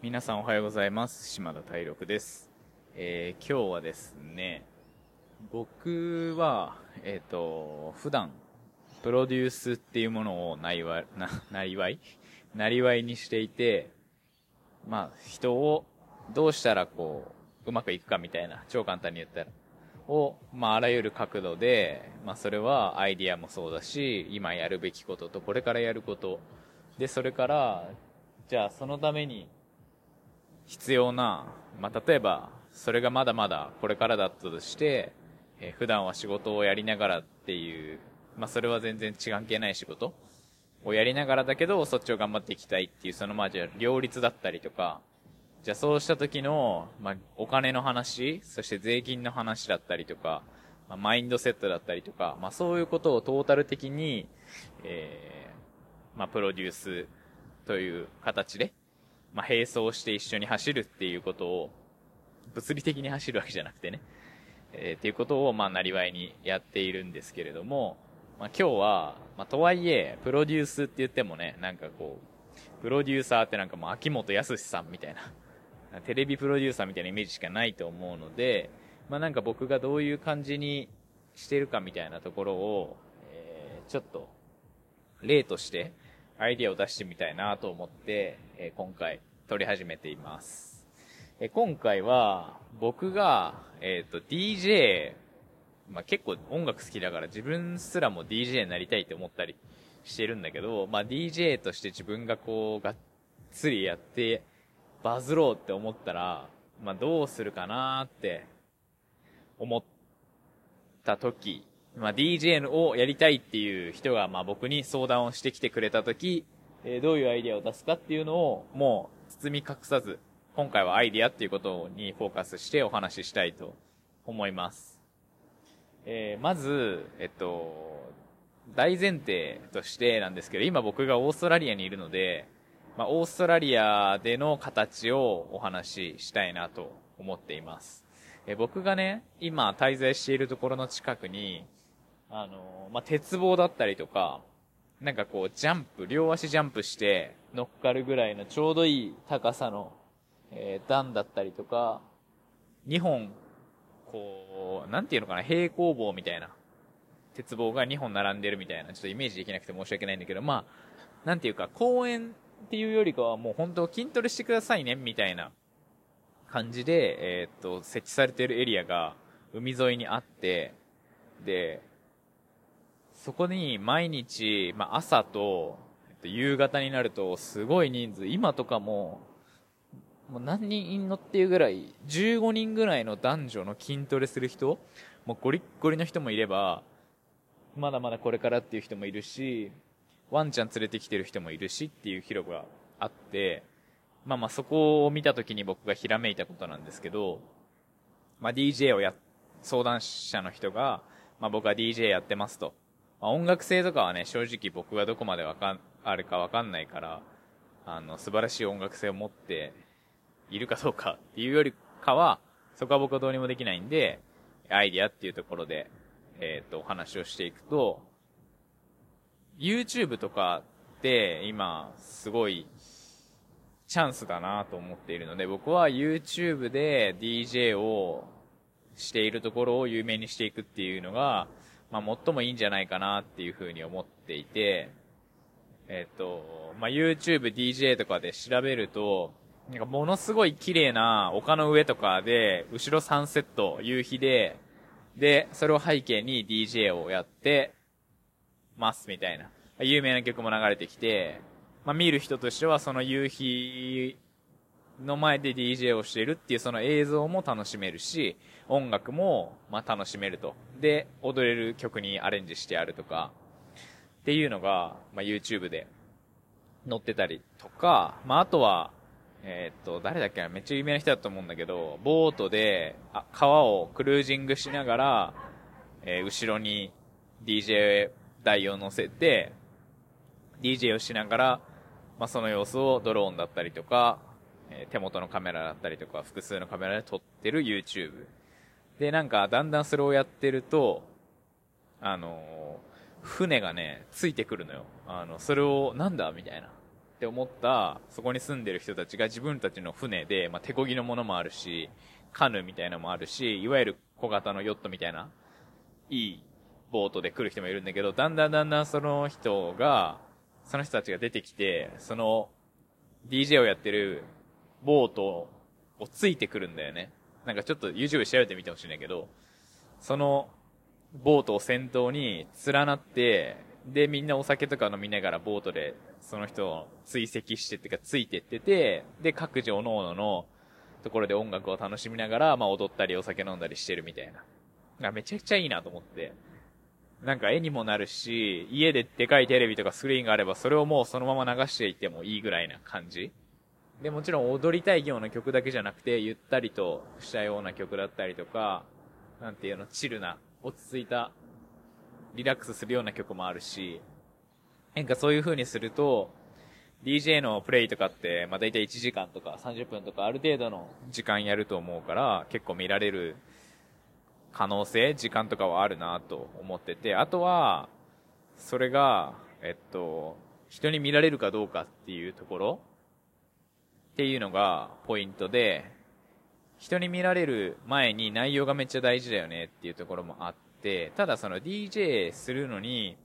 皆さんおはようございます。島田大六です。えー今日はですね、僕は、えっ、と、普段、プロデュースっていうものをなりわ、な、なりわい？なりわいにしていて、まあ、人をどうしたらこう、うまくいくかみたいな、超簡単に言ったら、を、まあ、あらゆる角度で、まあ、それはアイディアもそうだし、今やるべきことと、これからやること、で、それから、じゃあそのために必要な、まあ、例えば、それがまだまだこれからだったとして、えー普段は仕事をやりながらっていう、まあ、それは全然違関係ない仕事をやりながらだけど、そっちを頑張っていきたいっていう、そのまあ、じゃあ両立だったりとか、じゃあそうした時の、まあ、お金の話、そして税金の話だったりとか、まあ、マインドセットだったりとか、まあ、そういうことをトータル的に、えーまあ、プロデュースという形で、まあ、並走して一緒に走るっていうことを、物理的に走るわけじゃなくてね、えーっていうことを、まあ、なりわいにやっているんですけれども、まあ、今日は、まあ、とはいえ、プロデュースって言ってもね、なんかこう、プロデューサーってなんかもう秋元康さんみたいな、テレビプロデューサーみたいなイメージしかないと思うので、まあ、なんか僕がどういう感じにしてるかみたいなところを、えーちょっと、例としてアイディアを出してみたいなと思って、えー今回撮り始めています。えー今回は僕が、えっ、と DJ、まあ、結構音楽好きだから自分すらも DJ になりたいって思ったりしてるんだけど、まあ、DJ として自分がこうがっつりやってバズろうって思ったら、まあ、どうするかなって思った時、まあ、DJ をやりたいっていう人が、まあ、僕に相談をしてきてくれた時、えーどういうアイディアを出すかっていうのを、もう、包み隠さず、今回はアイディアっていうことにフォーカスしてお話ししたいと思います。えーまず、えっと、大前提としてなんですけど、今僕がオーストラリアにいるので、まあ、オーストラリアでの形をお話ししたいなと思っています。え僕がね、今滞在しているところの近くに、あの、まあ、鉄棒だったりとか、なんかこう、ジャンプ、両足ジャンプして乗っかるぐらいのちょうどいい高さの、えー段だったりとか、2本、こう、なんていうのかな、平行棒みたいな、鉄棒が2本並んでるみたいな、ちょっとイメージできなくて申し訳ないんだけど、まあ、なんていうか、公園っていうよりかはもう本当筋トレしてくださいね、みたいな感じで、えーっと、設置されてるエリアが海沿いにあって、で、そこに毎日、まあ、朝と、えっと、夕方になるとすごい人数、今とかも、もう何人いんのっていうぐらい、15人ぐらいの男女の筋トレする人、もうゴリッゴリの人もいれば、まだまだこれからっていう人もいるし、ワンちゃん連れてきてる人もいるしっていう広場があって、まあまあそこを見た時に僕がひらめいたことなんですけど、まあ DJ をや、相談者の人が、まあ僕は DJ やってますと。まあ音楽性とかはね、正直僕がどこまでわかん、あるかわかんないから、あの、素晴らしい音楽性を持っているかどうかっていうよりかは、そこは僕はどうにもできないんで、アイディアっていうところで、えっ、と、お話をしていくと、YouTube とかって今、すごい、チャンスだなと思っているので、僕は YouTube で DJ をしているところを有名にしていくっていうのが、まあ最もいいんじゃないかなっていうふうに思っていて、えっ、と、まあ YouTube、DJ とかで調べると、なんかものすごい綺麗な丘の上とかで、後ろサンセット、夕日で、で、それを背景に DJ をやってますみたいな。有名な曲も流れてきて、まあ見る人としてはその夕日の前で DJ をしているっていうその映像も楽しめるし、音楽もまあ楽しめると。で、踊れる曲にアレンジしてあるとか、っていうのが、まあ YouTube で載ってたりとか、まああとは、えーっと、誰だっけなめっちゃ有名な人だと思うんだけど、ボートで、あ、川をクルージングしながら、えー後ろに DJ 台を乗せて、DJ をしながら、まあ、その様子をドローンだったりとか、えー手元のカメラだったりとか、複数のカメラで撮ってる YouTube。で、なんか、だんだんそれをやってると、あのー船がね、ついてくるのよ。あの、それを、なんだみたいな。って思った、そこに住んでる人たちが自分たちの船で、まあ、手漕ぎのものもあるし、カヌーみたいなのもあるし、いわゆる小型のヨットみたいな、いいボートで来る人もいるんだけど、だんだんだんだんその人が、その人たちが出てきて、その DJ をやってるボートをついてくるんだよね。なんかちょっと YouTube 調べてみてほしいんだけど、そのボートを先頭に連なって、で、みんなお酒とか飲みながらボートでその人を追跡してってかついてってて、で、各自各々のところで音楽を楽しみながら、まあ踊ったりお酒飲んだりしてるみたいな。めちゃくちゃいいなと思って。なんか絵にもなるし、家ででかいテレビとかスクリーンがあれば、それをもうそのまま流していってもいいぐらいな感じ。で、もちろん踊りたいような曲だけじゃなくて、ゆったりとしたような曲だったりとか、なんていうの、チルな、落ち着いた、リラックスするような曲もあるし、なんかそういう風にすると、DJ のプレイとかって、まあ、大体1時間とか30分とかある程度の時間やると思うから、結構見られる可能性、時間とかはあるなと思ってて、あとは、それが、えっと、人に見られるかどうかっていうところっていうのがポイントで、人に見られる前に内容がめっちゃ大事だよねっていうところもあって、ただその DJ するのに、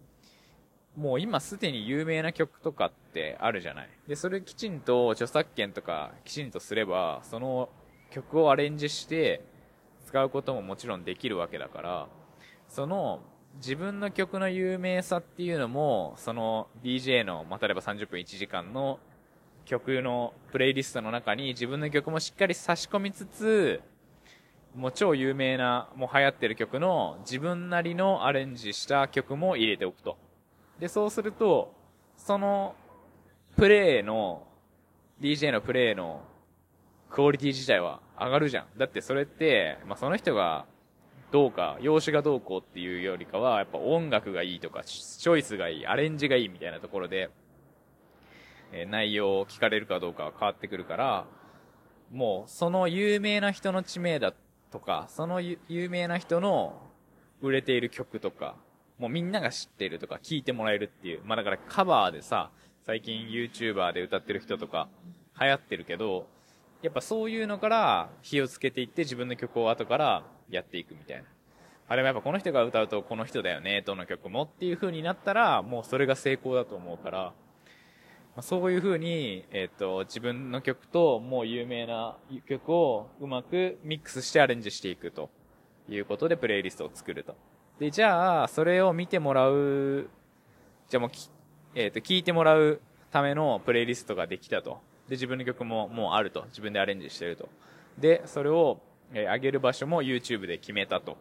もう今すでに有名な曲とかってあるじゃない。で、それきちんと著作権とかきちんとすれば、その曲をアレンジして、使うことももちろんできるわけだから、その自分の曲の有名さっていうのも、その DJ の、まあ、例えば30分1時間の曲のプレイリストの中に自分の曲もしっかり差し込みつつ、もう超有名な、もう流行ってる曲の自分なりのアレンジした曲も入れておくと。で、そうすると、そのプレイの、DJ のプレイのクオリティ自体は上がるじゃん。だってそれって、まあ、その人がどうか、容姿がどうこうっていうよりかは、やっぱ音楽がいいとか、チョイスがいい、アレンジがいいみたいなところで、え、内容を聞かれるかどうかは変わってくるから、もう、その有名な人の知名だとか、その有名な人の売れている曲とか、もうみんなが知ってるとか聞いてもらえるっていう。まあだからカバーでさ、最近 YouTuber で歌ってる人とか流行ってるけど、やっぱそういうのから火をつけていって自分の曲を後からやっていくみたいな。あれもやっぱこの人が歌うとこの人だよね、どの曲もっていう風になったら、もうそれが成功だと思うから、そういう風に、えっ、ー、と、自分の曲ともう有名な曲をうまくミックスしてアレンジしていくということでプレイリストを作ると。で、じゃあ、それを見てもらう、じゃあもうえっ、ー、と、聞いてもらうためのプレイリストができたと。で、自分の曲ももうあると。自分でアレンジしてると。で、それを、えー、上げる場所も YouTube で決めたと。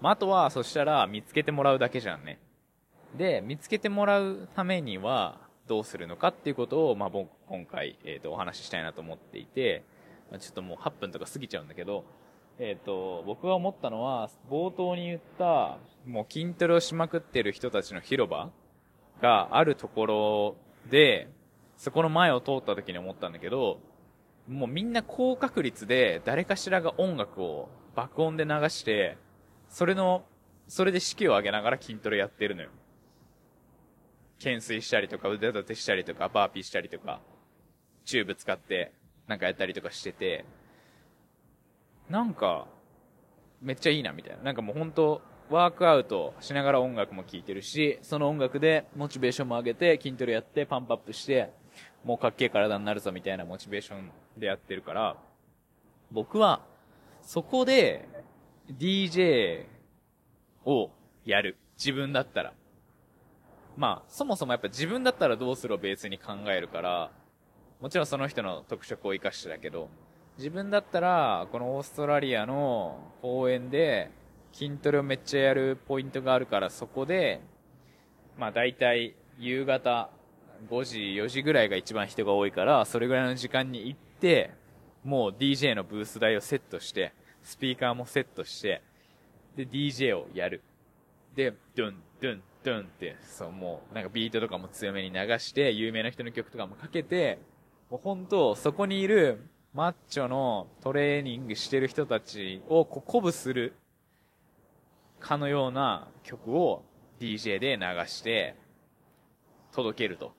まあ、あとは、そしたら見つけてもらうだけじゃんね。で、見つけてもらうためには、どうするのかっていうことを、まあ、今回、えっ、ー、と、お話ししたいなと思っていて、まあ、ちょっともう8分とか過ぎちゃうんだけど、えっ、ー、と、僕が思ったのは、冒頭に言った、もう筋トレをしまくってる人たちの広場があるところで、そこの前を通った時に思ったんだけど、もうみんな高確率で誰かしらが音楽を爆音で流して、それの、それで士気を上げながら筋トレやってるのよ。懸垂したりとか腕立てしたりとかバーピーしたりとか、チューブ使ってなんかやったりとかしてて、なんか、めっちゃいいなみたいな。なんかもう本当ワークアウトしながら音楽も聴いてるし、その音楽でモチベーションも上げて、筋トレやって、パンプアップして、もうかっけえ体になるぞみたいなモチベーションでやってるから、僕は、そこで、DJ をやる。自分だったら。まあ、そもそもやっぱ自分だったらどうするをベースに考えるから、もちろんその人の特色を活かしてだけど、自分だったら、このオーストラリアの公園で、筋トレをめっちゃやるポイントがあるから、そこで、まあ大体夕方5時、4時ぐらいが一番人が多いから、それぐらいの時間に行って、もう DJ のブース台をセットして、スピーカーもセットして、で、DJ をやる。で、ドゥン、ドゥン、ドゥンって、そう、もう、なんかビートとかも強めに流して、有名な人の曲とかもかけて、もう本当、そこにいるマッチョのトレーニングしてる人たちをこう鼓舞するかのような曲を DJ で流して届けると。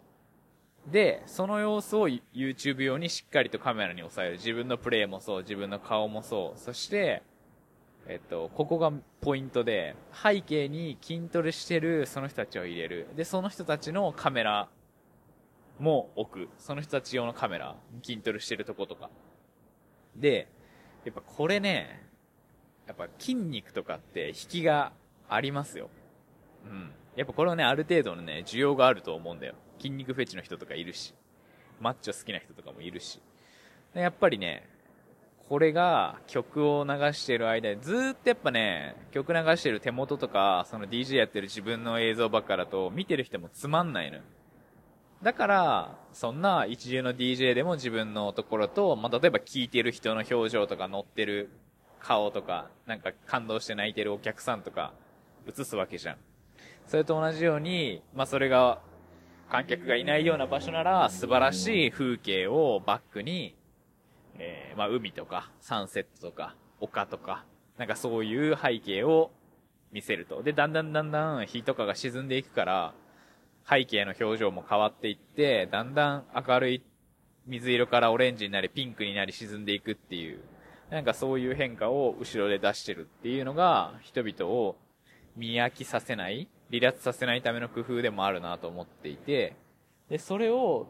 で、その様子を YouTube 用にしっかりとカメラに収める。自分のプレイもそう、自分の顔もそう。そして、えっと、ここがポイントで、背景に筋トレしてるその人たちを入れる。で、その人たちのカメラも置く。その人たち用のカメラ、筋トレしてるとことか。で、やっぱこれね、やっぱ筋肉とかって引きがありますよ。うん。やっぱこれはね、ある程度のね、需要があると思うんだよ。筋肉フェチの人とかいるし、マッチョ好きな人とかもいるし。やっぱりね、これが曲を流してる間にずっとやっぱね、曲流してる手元とか、その DJ やってる自分の映像ばっかだと見てる人もつまんないの。だから、そんな一流の DJ でも自分のところと、まあ、例えば聴いてる人の表情とか乗ってる顔とか、なんか感動して泣いてるお客さんとか映すわけじゃん。それと同じように、まあ、それが観客がいないような場所なら素晴らしい風景をバックにえー、まあ、海とか、サンセットとか、丘とか、なんかそういう背景を見せると。で、だんだんだんだん日とかが沈んでいくから、背景の表情も変わっていって、だんだん明るい水色からオレンジになり、ピンクになり沈んでいくっていう、なんかそういう変化を後ろで出してるっていうのが、人々を見飽きさせない、離脱させないための工夫でもあるなと思っていて、で、それを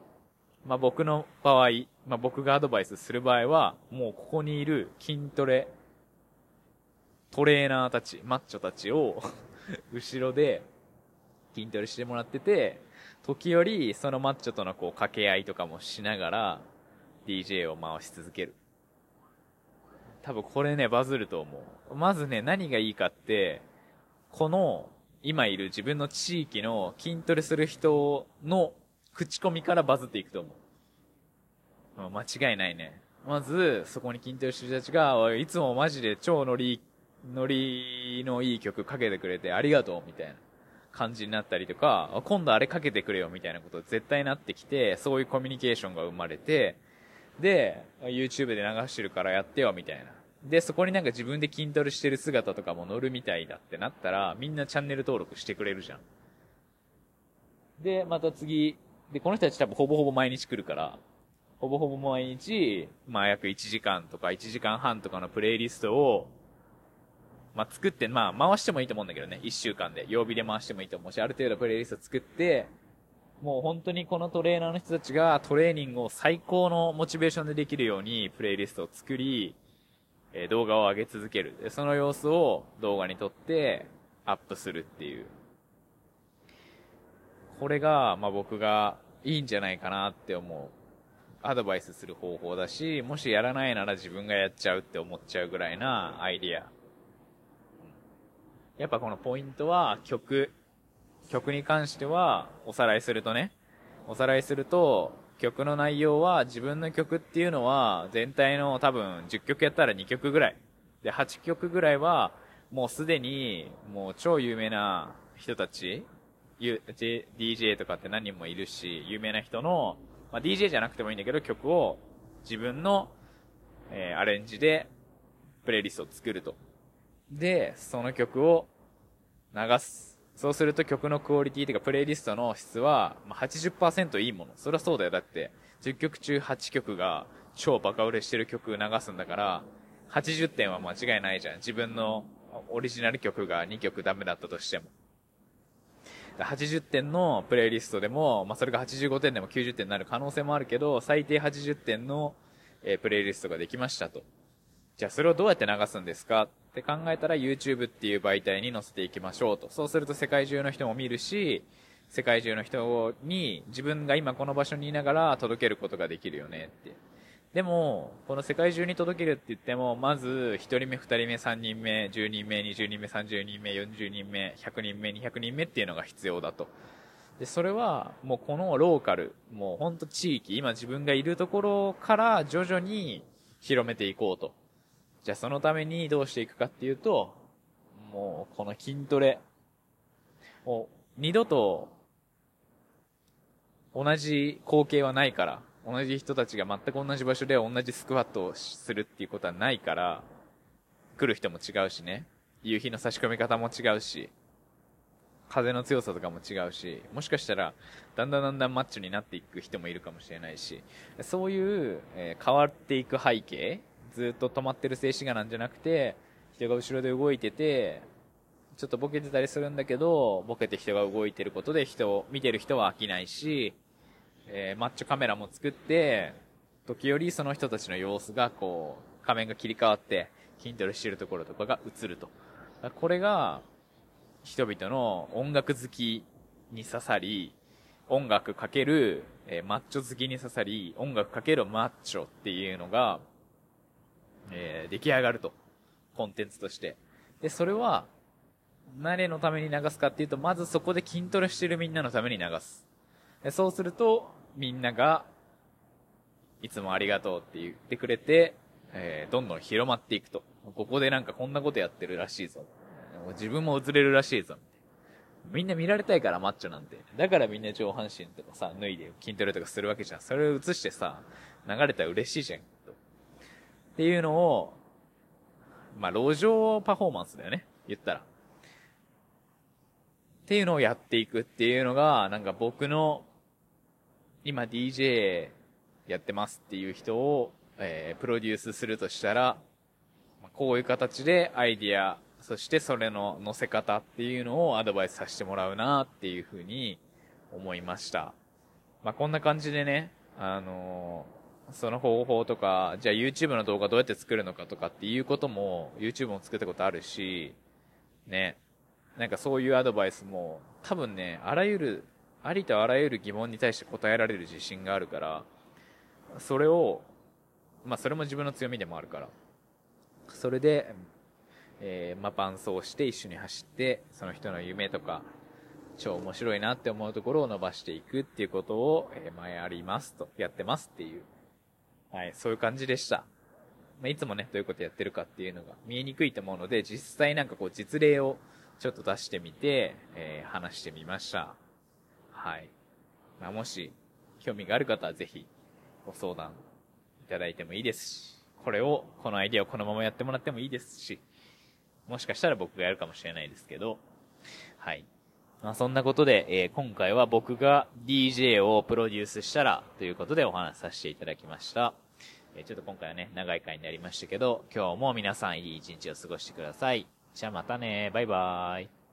まあ、僕の場合、まあ、僕がアドバイスする場合は、もうここにいる筋トレ、トレーナーたち、マッチョたちを 後ろで筋トレしてもらってて、時折そのマッチョとのこう掛け合いとかもしながら DJ を回し続ける。多分これね、バズると思う。まずね、何がいいかって、この今いる自分の地域の筋トレする人の口コミからバズっていくと思う。間違いないね。まず、そこに筋トレしてる人たちが、いつもマジで超ノリ、ノリのいい曲かけてくれてありがとう、みたいな感じになったりとか、今度あれかけてくれよ、みたいなこと絶対なってきて、そういうコミュニケーションが生まれて、で、YouTube で流してるからやってよ、みたいな。で、そこになんか自分で筋トレしてる姿とかも乗るみたいだってなったら、みんなチャンネル登録してくれるじゃん。で、また次、で、この人たち多分ほぼほぼ毎日来るから、ほぼほぼ毎日、まあ約1時間とか1時間半とかのプレイリストを、まあ作って、まあ回してもいいと思うんだけどね、1週間で。曜日で回してもいいと思うし、ある程度プレイリスト作って、もう本当にこのトレーナーの人たちがトレーニングを最高のモチベーションでできるようにプレイリストを作り、え動画を上げ続ける。で、その様子を動画に撮ってアップするっていう。これが、まあ、僕がいいんじゃないかなって思う。アドバイスする方法だし、もしやらないなら自分がやっちゃうって思っちゃうぐらいなアイディア。やっぱこのポイントは曲。曲に関してはおさらいするとね、おさらいすると曲の内容は自分の曲っていうのは全体の多分10曲やったら2曲ぐらい。で、8曲ぐらいはもうすでにもう超有名な人たち DJ とかって何人もいるし、有名な人の、まあ、DJ じゃなくてもいいんだけど、曲を自分の、えー、アレンジで、プレイリストを作ると。で、その曲を流す。そうすると曲のクオリティというか、プレイリストの質は、まあ、80%いいもの。それはそうだよ。だって、10曲中8曲が超バカ売れしてる曲流すんだから、80点は間違いないじゃん。自分のオリジナル曲が2曲ダメだったとしても。80点のプレイリストでも、まあ、それが85点でも90点になる可能性もあるけど、最低80点の、えー、プレイリストができましたと。じゃあそれをどうやって流すんですか？って考えたら YouTube っていう媒体に載せていきましょうと。そうすると世界中の人も見るし、世界中の人に自分が今この場所にいながら届けることができるよねって。でも、この世界中に届けるって言っても、まず、1人目、2人目、3人目、10人目、20人目、30人目、40人目、100人目、200人目っていうのが必要だと。で、それは、もうこのローカル、もうほんと地域、今自分がいるところから徐々に広めていこうと。じゃあそのためにどうしていくかっていうと、もうこの筋トレ、もう二度と同じ光景はないから、同じ人たちが全く同じ場所で同じスクワットをするっていうことはないから、来る人も違うしね。夕日の差し込み方も違うし。風の強さとかも違うし、もしかしたら、だんだんだんだんマッチョになっていく人もいるかもしれないし、そういう、えー、変わっていく背景、ずっと止まってる静止画なんじゃなくて、人が後ろで動いてて、ちょっとボケてたりするんだけど、ボケて人が動いてることで人を、見てる人は飽きないし、えー、マッチョカメラも作って、時折その人たちの様子がこう、画面が切り替わって、筋トレしてるところとかが映ると。これが、人々の音楽好きに刺さり、音楽かける、えー、マッチョ好きに刺さり、音楽かけるマッチョっていうのが、えー、出来上がると。コンテンツとして。で、それは、誰のために流すかっていうと、まずそこで筋トレしてるみんなのために流す。そうすると、みんなが、いつもありがとうって言ってくれて、えー、どんどん広まっていくと。ここでなんかこんなことやってるらしいぞ。自分も映れるらしいぞ。みんな見られたいからマッチョなんて。だからみんな上半身とかさ、脱いで筋トレとかするわけじゃん。それを映してさ、流れたら嬉しいじゃん。っていうのを、まあ、路上パフォーマンスだよね。言ったら。っていうのをやっていくっていうのが、なんか僕の、今 DJ やってますっていう人を、えー、プロデュースするとしたら、こういう形でアイディア、そしてそれの乗せ方っていうのをアドバイスさせてもらうなっていうふうに思いました。まあ、こんな感じでね、あのその方法とか、じゃあ YouTube の動画どうやって作るのかとかっていうことも YouTube も作ったことあるし、ね。なんかそういうアドバイスも多分ね、あらゆる、ありとあらゆる疑問に対して答えられる自信があるから、それを、まあそれも自分の強みでもあるから、それで、えー、まあ伴走して一緒に走って、その人の夢とか、超面白いなって思うところを伸ばしていくっていうことを、えー、前ありますと、やってますっていうはい、そういう感じでした。まあ、いつもね、どういうことやってるかっていうのが見えにくいと思うので、実際なんかこう実例をちょっと出してみて、えー、話してみました。はい。まあ、もし、興味がある方はぜひ、ご相談いただいてもいいですし、これを、このアイディアをこのままやってもらってもいいですし、もしかしたら僕がやるかもしれないですけど、はい。まあ、そんなことで、えー、今回は僕が DJ をプロデュースしたらということでお話しさせていただきました。えちょっと今回はね、長い回になりましたけど、今日も皆さんいい一日を過ごしてください。じゃあまたね、バイバーイ。